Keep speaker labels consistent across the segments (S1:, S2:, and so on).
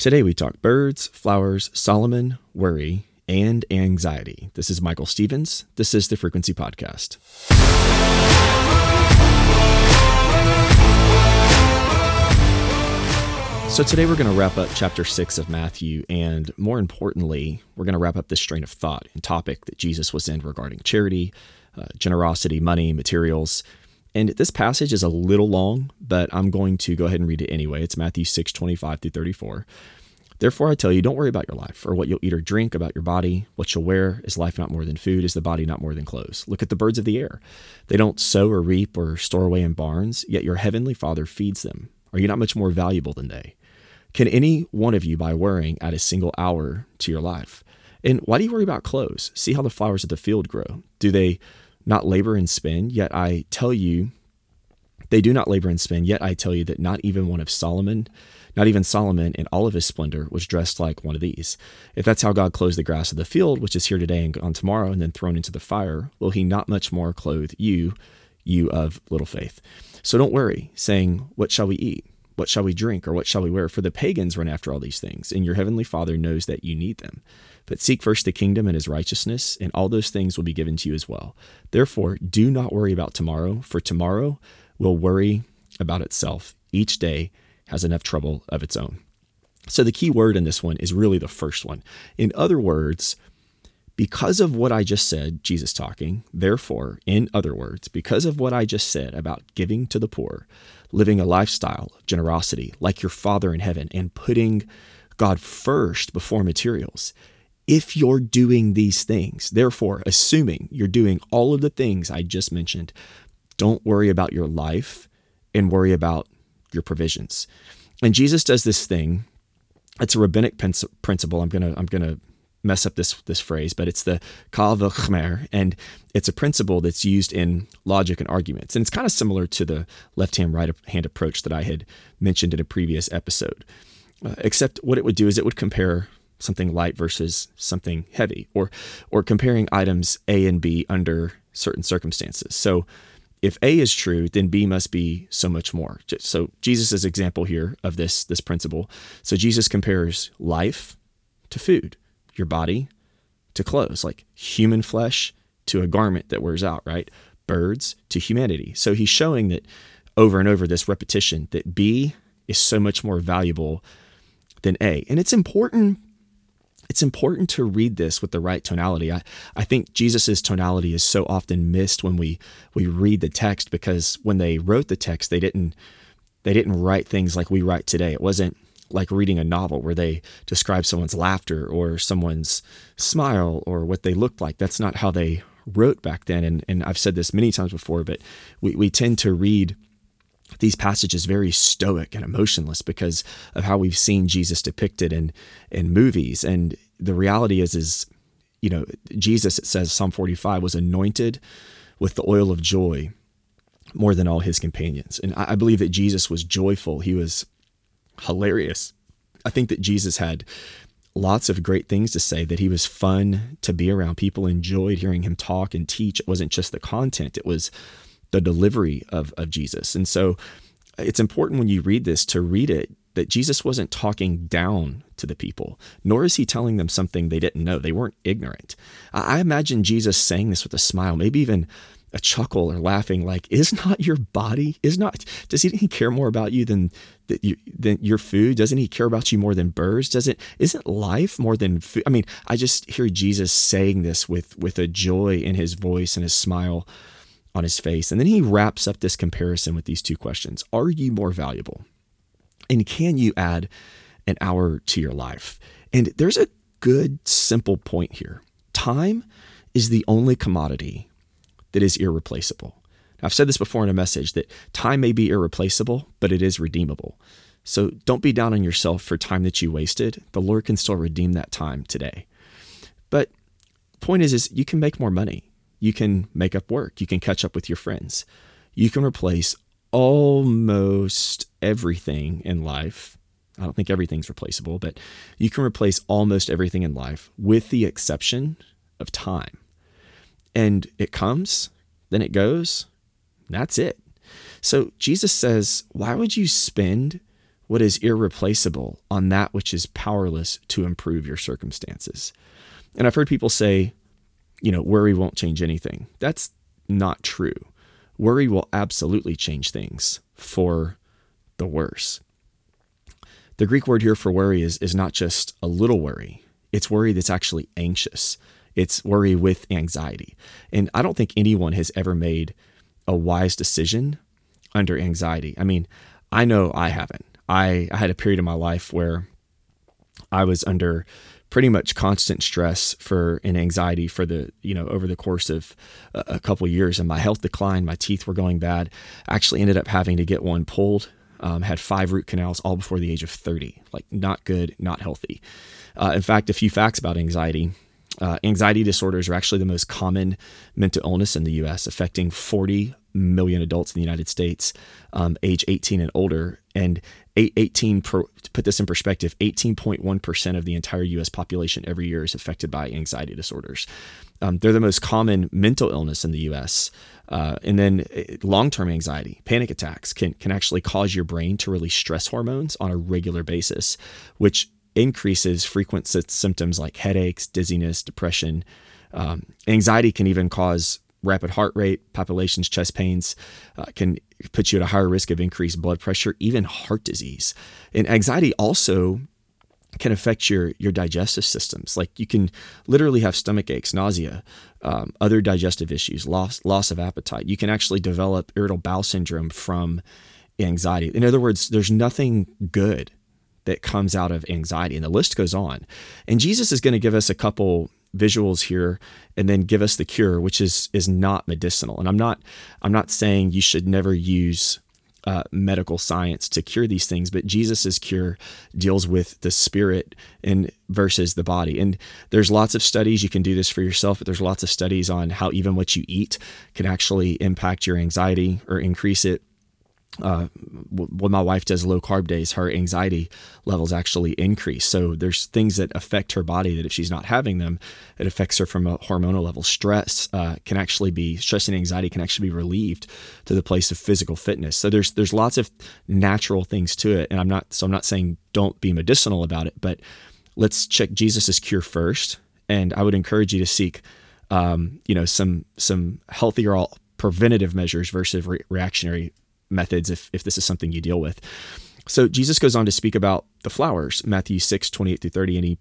S1: Today we talk birds, flowers, Solomon, worry, and anxiety. This is Michael Stevens. This is the Frequency Podcast. So, today we're going to wrap up chapter six of Matthew, and more importantly, we're going to wrap up this strain of thought and topic that Jesus was in regarding charity, uh, generosity, money, materials. And this passage is a little long, but I'm going to go ahead and read it anyway. It's Matthew 6 25 through 34. Therefore, I tell you, don't worry about your life, or what you'll eat or drink, about your body, what you'll wear. Is life not more than food? Is the body not more than clothes? Look at the birds of the air. They don't sow or reap or store away in barns, yet your heavenly Father feeds them. Are you not much more valuable than they? Can any one of you, by worrying, add a single hour to your life? And why do you worry about clothes? See how the flowers of the field grow. Do they not labor and spin? Yet I tell you, they do not labor and spin. Yet I tell you that not even one of Solomon, not even Solomon in all of his splendor, was dressed like one of these. If that's how God clothes the grass of the field, which is here today and gone tomorrow, and then thrown into the fire, will he not much more clothe you, you of little faith? So don't worry, saying, What shall we eat? What shall we drink or what shall we wear? For the pagans run after all these things, and your heavenly Father knows that you need them. But seek first the kingdom and his righteousness, and all those things will be given to you as well. Therefore, do not worry about tomorrow, for tomorrow will worry about itself. Each day has enough trouble of its own. So the key word in this one is really the first one. In other words, because of what I just said, Jesus talking, therefore, in other words, because of what I just said about giving to the poor, living a lifestyle of generosity like your Father in heaven, and putting God first before materials, if you're doing these things, therefore, assuming you're doing all of the things I just mentioned, don't worry about your life and worry about your provisions. And Jesus does this thing. It's a rabbinic principle. I'm gonna I'm gonna mess up this this phrase, but it's the kal v'chomer, and it's a principle that's used in logic and arguments, and it's kind of similar to the left hand right hand approach that I had mentioned in a previous episode. Uh, except what it would do is it would compare something light versus something heavy, or or comparing items A and B under certain circumstances. So if A is true, then B must be so much more. So Jesus' example here of this this principle. So Jesus compares life to food your body to clothes, like human flesh to a garment that wears out, right? Birds to humanity. So he's showing that over and over this repetition that B is so much more valuable than A. And it's important it's important to read this with the right tonality. I, I think Jesus' tonality is so often missed when we we read the text because when they wrote the text, they didn't they didn't write things like we write today. It wasn't like reading a novel where they describe someone's laughter or someone's smile or what they looked like. That's not how they wrote back then. And, and I've said this many times before, but we, we tend to read these passages very stoic and emotionless because of how we've seen Jesus depicted in, in movies. And the reality is, is, you know, Jesus, it says Psalm 45 was anointed with the oil of joy more than all his companions. And I, I believe that Jesus was joyful. He was hilarious. I think that Jesus had lots of great things to say, that he was fun to be around. People enjoyed hearing him talk and teach. It wasn't just the content, it was the delivery of, of Jesus. And so it's important when you read this to read it that Jesus wasn't talking down to the people, nor is he telling them something they didn't know. They weren't ignorant. I imagine Jesus saying this with a smile, maybe even a chuckle or laughing like is not your body is not does he, care more about you than that you, than your food? Doesn't he care about you more than birds? Doesn't isn't life more than food i mean i just hear jesus saying this with with a joy in his voice and a smile on his face. And then he wraps up this comparison with these two questions. Are you more valuable? And can you add an hour to your life? And there's a good simple point here. Time is the only commodity that is irreplaceable. Now, I've said this before in a message that time may be irreplaceable, but it is redeemable. So don't be down on yourself for time that you wasted. The Lord can still redeem that time today. But point is, is you can make more money. You can make up work. You can catch up with your friends. You can replace almost everything in life. I don't think everything's replaceable, but you can replace almost everything in life with the exception of time and it comes, then it goes. That's it. So Jesus says, Why would you spend what is irreplaceable on that which is powerless to improve your circumstances. And I've heard people say, you know, worry won't change anything. That's not true. Worry will absolutely change things for the worse. The Greek word here for worry is, is not just a little worry, it's worry that's actually anxious. It's worry with anxiety. And I don't think anyone has ever made a wise decision under anxiety. I mean, I know I haven't. I, I had a period of my life where I was under pretty much constant stress for and anxiety for the you know over the course of a, a couple years and my health declined my teeth were going bad I actually ended up having to get one pulled um, had five root canals all before the age of 30 like not good not healthy uh, in fact a few facts about anxiety uh, anxiety disorders are actually the most common mental illness in the US, affecting 40 million adults in the United States, um, age 18 and older. And 18, per, to put this in perspective, 18.1% of the entire US population every year is affected by anxiety disorders. Um, they're the most common mental illness in the US. Uh, and then uh, long-term anxiety, panic attacks can, can actually cause your brain to release stress hormones on a regular basis, which increases frequent symptoms like headaches, dizziness, depression. Um, anxiety can even cause rapid heart rate, palpitations, chest pains, uh, can put you at a higher risk of increased blood pressure, even heart disease. And anxiety also can affect your your digestive systems. Like you can literally have stomach aches, nausea, um, other digestive issues, loss loss of appetite. You can actually develop irritable bowel syndrome from anxiety. In other words, there's nothing good that comes out of anxiety. And the list goes on. And Jesus is going to give us a couple visuals here and then give us the cure which is is not medicinal and i'm not i'm not saying you should never use uh, medical science to cure these things, but Jesus's cure deals with the spirit and versus the body. And there's lots of studies you can do this for yourself, but there's lots of studies on how even what you eat can actually impact your anxiety or increase it uh, when my wife does low carb days, her anxiety levels actually increase. So there's things that affect her body that if she's not having them, it affects her from a hormonal level. Stress uh, can actually be stress and anxiety can actually be relieved to the place of physical fitness. So there's there's lots of natural things to it, and I'm not so I'm not saying don't be medicinal about it, but let's check Jesus's cure first. And I would encourage you to seek, um, you know, some some healthier preventative measures versus re- reactionary methods if, if this is something you deal with. So Jesus goes on to speak about the flowers, Matthew 6, 28 through 30, and he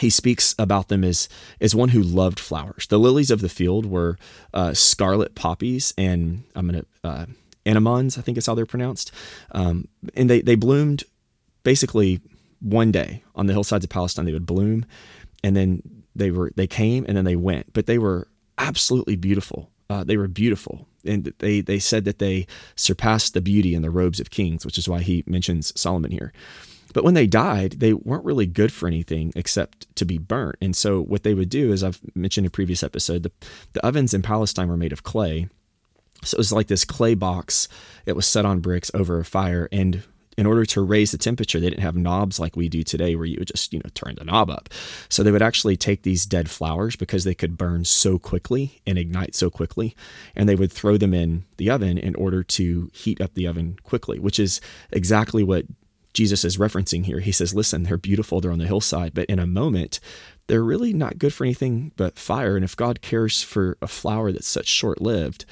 S1: he speaks about them as as one who loved flowers. The lilies of the field were uh, scarlet poppies, and I'm gonna uh, anemones, I think is how they're pronounced, um, and they they bloomed basically one day on the hillsides of Palestine. They would bloom, and then they were they came and then they went, but they were absolutely beautiful. Uh, they were beautiful and they they said that they surpassed the beauty in the robes of kings, which is why he mentions Solomon here. But when they died, they weren't really good for anything except to be burnt. And so what they would do, as I've mentioned in a previous episode, the, the ovens in Palestine were made of clay. So it was like this clay box. It was set on bricks over a fire, and in order to raise the temperature, they didn't have knobs like we do today where you would just, you know, turn the knob up. So they would actually take these dead flowers because they could burn so quickly and ignite so quickly, and they would throw them in the oven in order to heat up the oven quickly, which is exactly what Jesus is referencing here. He says, listen, they're beautiful, they're on the hillside, but in a moment, they're really not good for anything but fire. And if God cares for a flower that's such short lived,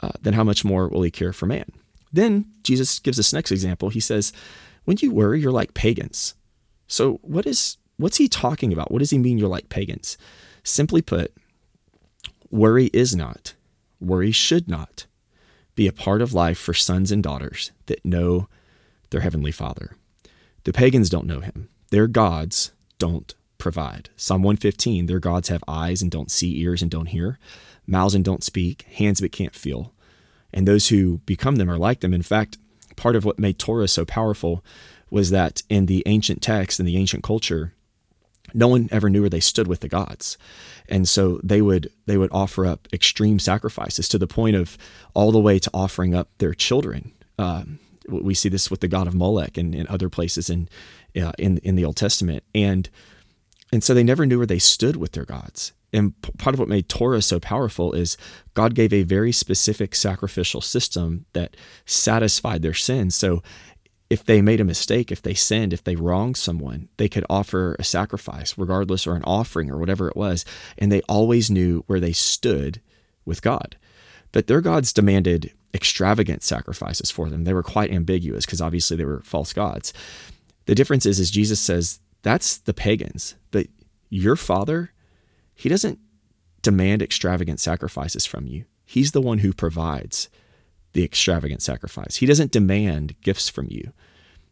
S1: uh, then how much more will he care for man? Then Jesus gives this next example. He says, When you worry, you're like pagans. So what is what's he talking about? What does he mean you're like pagans? Simply put, worry is not, worry should not be a part of life for sons and daughters that know their heavenly Father. The pagans don't know him. Their gods don't provide. Psalm 115, their gods have eyes and don't see, ears and don't hear, mouths and don't speak, hands but can't feel and those who become them are like them. In fact, part of what made Torah so powerful was that in the ancient text, in the ancient culture, no one ever knew where they stood with the gods. And so they would they would offer up extreme sacrifices to the point of all the way to offering up their children. Um, we see this with the god of Molech and, and other places in uh, in in the Old Testament. And and so they never knew where they stood with their gods and part of what made Torah so powerful is God gave a very specific sacrificial system that satisfied their sins. So if they made a mistake, if they sinned, if they wronged someone, they could offer a sacrifice, regardless, or an offering or whatever it was. And they always knew where they stood with God. But their gods demanded extravagant sacrifices for them. They were quite ambiguous because obviously they were false gods. The difference is, is Jesus says that's the pagans, but your father, he doesn't demand extravagant sacrifices from you. He's the one who provides the extravagant sacrifice. He doesn't demand gifts from you.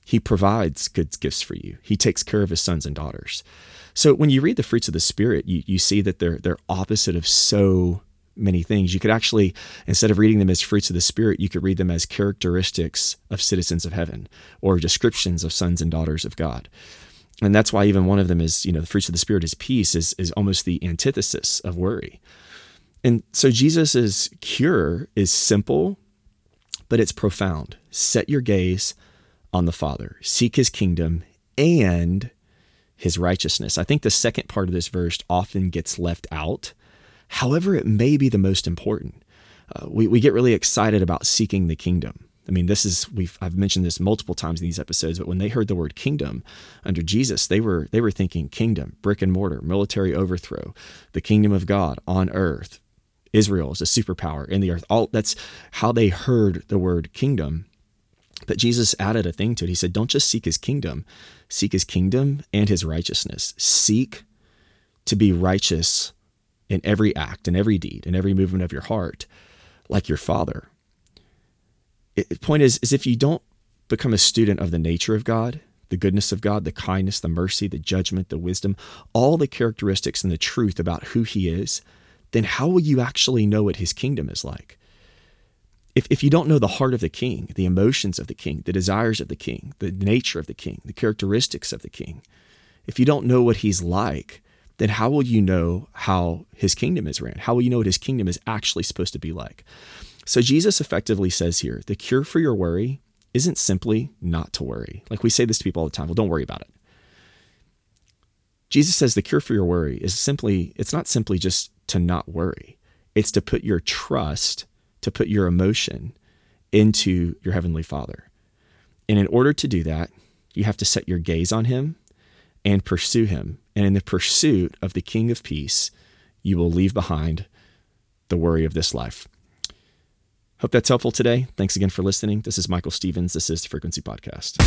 S1: He provides good gifts for you. He takes care of his sons and daughters. So when you read the fruits of the spirit, you, you see that they're they're opposite of so many things. You could actually, instead of reading them as fruits of the spirit, you could read them as characteristics of citizens of heaven or descriptions of sons and daughters of God. And that's why even one of them is, you know, the fruits of the spirit is peace, is, is almost the antithesis of worry. And so Jesus's cure is simple but it's profound. Set your gaze on the Father, seek his kingdom and his righteousness. I think the second part of this verse often gets left out. However, it may be the most important. Uh, we, we get really excited about seeking the kingdom. I mean, this is we've I've mentioned this multiple times in these episodes, but when they heard the word kingdom under Jesus, they were they were thinking kingdom, brick and mortar, military overthrow, the kingdom of God on earth, Israel is a superpower in the earth. All that's how they heard the word kingdom. But Jesus added a thing to it. He said, Don't just seek his kingdom, seek his kingdom and his righteousness. Seek to be righteous in every act, in every deed, in every movement of your heart, like your father. The point is, is if you don't become a student of the nature of God, the goodness of God, the kindness, the mercy, the judgment, the wisdom, all the characteristics and the truth about who he is, then how will you actually know what his kingdom is like? If, if you don't know the heart of the king, the emotions of the king, the desires of the king, the nature of the king, the characteristics of the king, if you don't know what he's like, then how will you know how his kingdom is ran? How will you know what his kingdom is actually supposed to be like? So Jesus effectively says here the cure for your worry isn't simply not to worry. Like we say this to people all the time well, don't worry about it. Jesus says the cure for your worry is simply, it's not simply just to not worry. It's to put your trust, to put your emotion into your Heavenly Father. And in order to do that, you have to set your gaze on Him and pursue Him. And in the pursuit of the King of Peace, you will leave behind the worry of this life. Hope that's helpful today. Thanks again for listening. This is Michael Stevens. This is the Frequency Podcast.